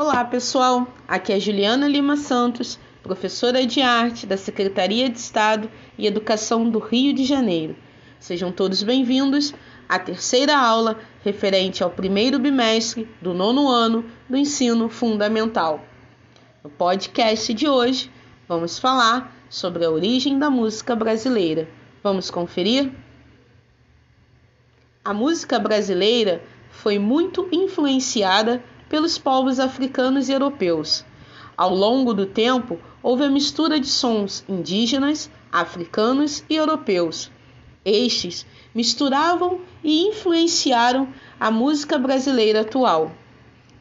Olá, pessoal. Aqui é Juliana Lima Santos, professora de arte da Secretaria de Estado e Educação do Rio de Janeiro. Sejam todos bem-vindos à terceira aula referente ao primeiro bimestre do nono ano do ensino fundamental. No podcast de hoje, vamos falar sobre a origem da música brasileira. Vamos conferir? A música brasileira foi muito influenciada pelos povos africanos e europeus. Ao longo do tempo, houve a mistura de sons indígenas, africanos e europeus. Estes misturavam e influenciaram a música brasileira atual.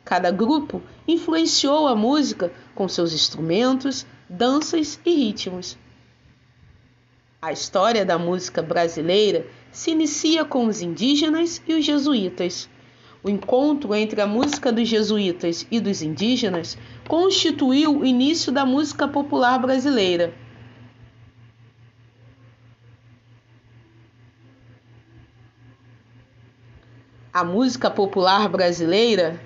Cada grupo influenciou a música com seus instrumentos, danças e ritmos. A história da música brasileira se inicia com os indígenas e os jesuítas. O encontro entre a música dos jesuítas e dos indígenas constituiu o início da música popular brasileira. A música popular brasileira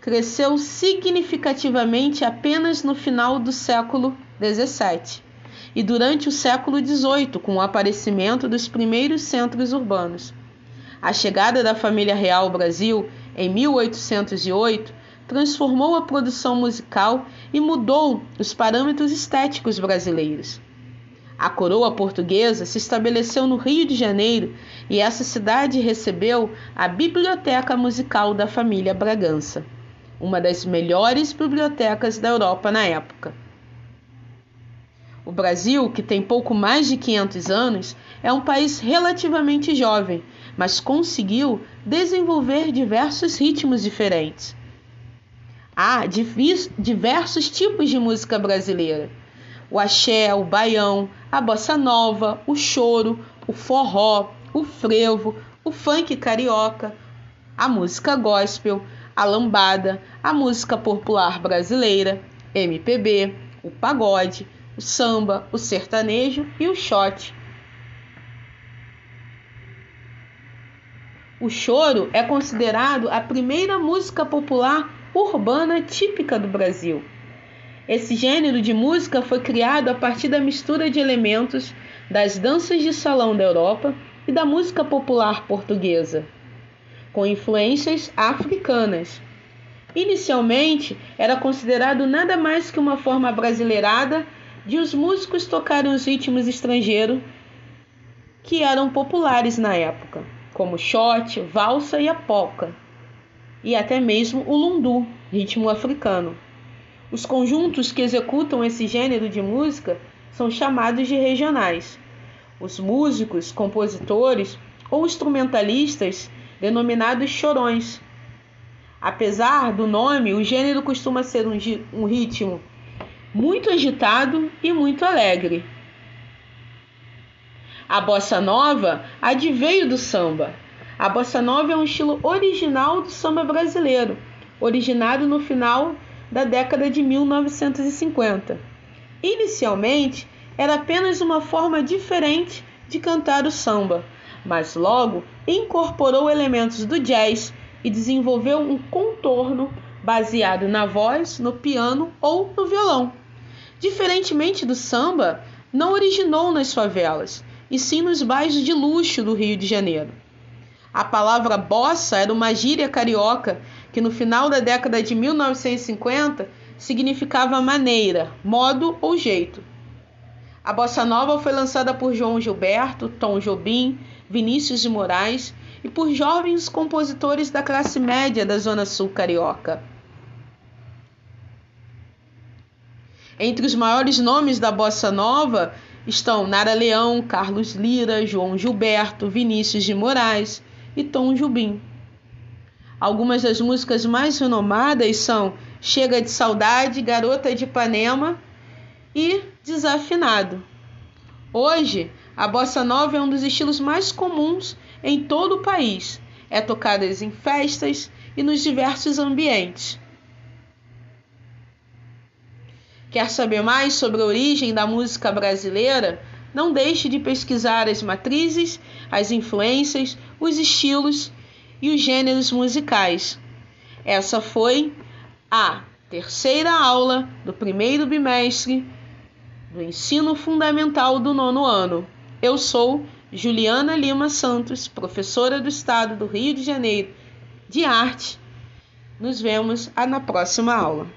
cresceu significativamente apenas no final do século XVII e durante o século XVIII, com o aparecimento dos primeiros centros urbanos. A chegada da família real ao Brasil em 1808 transformou a produção musical e mudou os parâmetros estéticos brasileiros. A coroa portuguesa se estabeleceu no Rio de Janeiro e essa cidade recebeu a Biblioteca Musical da família Bragança, uma das melhores bibliotecas da Europa na época. O Brasil, que tem pouco mais de 500 anos, é um país relativamente jovem, mas conseguiu desenvolver diversos ritmos diferentes. Há diversos tipos de música brasileira: o axé, o baião, a bossa nova, o choro, o forró, o frevo, o funk carioca, a música gospel, a lambada, a música popular brasileira, MPB, o pagode o samba, o sertanejo e o shot. O choro é considerado a primeira música popular urbana típica do Brasil. Esse gênero de música foi criado a partir da mistura de elementos das danças de salão da Europa e da música popular portuguesa, com influências africanas. Inicialmente, era considerado nada mais que uma forma brasileirada de os músicos tocarem os ritmos estrangeiros que eram populares na época, como shot, valsa e a polca, e até mesmo o lundu, ritmo africano. Os conjuntos que executam esse gênero de música são chamados de regionais. Os músicos, compositores ou instrumentalistas, denominados chorões. Apesar do nome, o gênero costuma ser um, um ritmo muito agitado e muito alegre. A bossa nova adveio do samba. A bossa nova é um estilo original do samba brasileiro, originado no final da década de 1950. Inicialmente, era apenas uma forma diferente de cantar o samba, mas logo incorporou elementos do jazz e desenvolveu um contorno baseado na voz, no piano ou no violão. Diferentemente do samba, não originou nas favelas, e sim nos bairros de luxo do Rio de Janeiro. A palavra bossa era uma gíria carioca que no final da década de 1950 significava maneira, modo ou jeito. A bossa nova foi lançada por João Gilberto, Tom Jobim, Vinícius de Moraes e por jovens compositores da classe média da Zona Sul carioca. Entre os maiores nomes da bossa nova estão Nara Leão, Carlos Lira, João Gilberto, Vinícius de Moraes e Tom Jubim. Algumas das músicas mais renomadas são Chega de Saudade, Garota de Ipanema e Desafinado. Hoje, a bossa nova é um dos estilos mais comuns em todo o país. É tocada em festas e nos diversos ambientes. Quer saber mais sobre a origem da música brasileira? Não deixe de pesquisar as matrizes, as influências, os estilos e os gêneros musicais. Essa foi a terceira aula do primeiro bimestre do ensino fundamental do nono ano. Eu sou Juliana Lima Santos, professora do Estado do Rio de Janeiro de Arte. Nos vemos na próxima aula.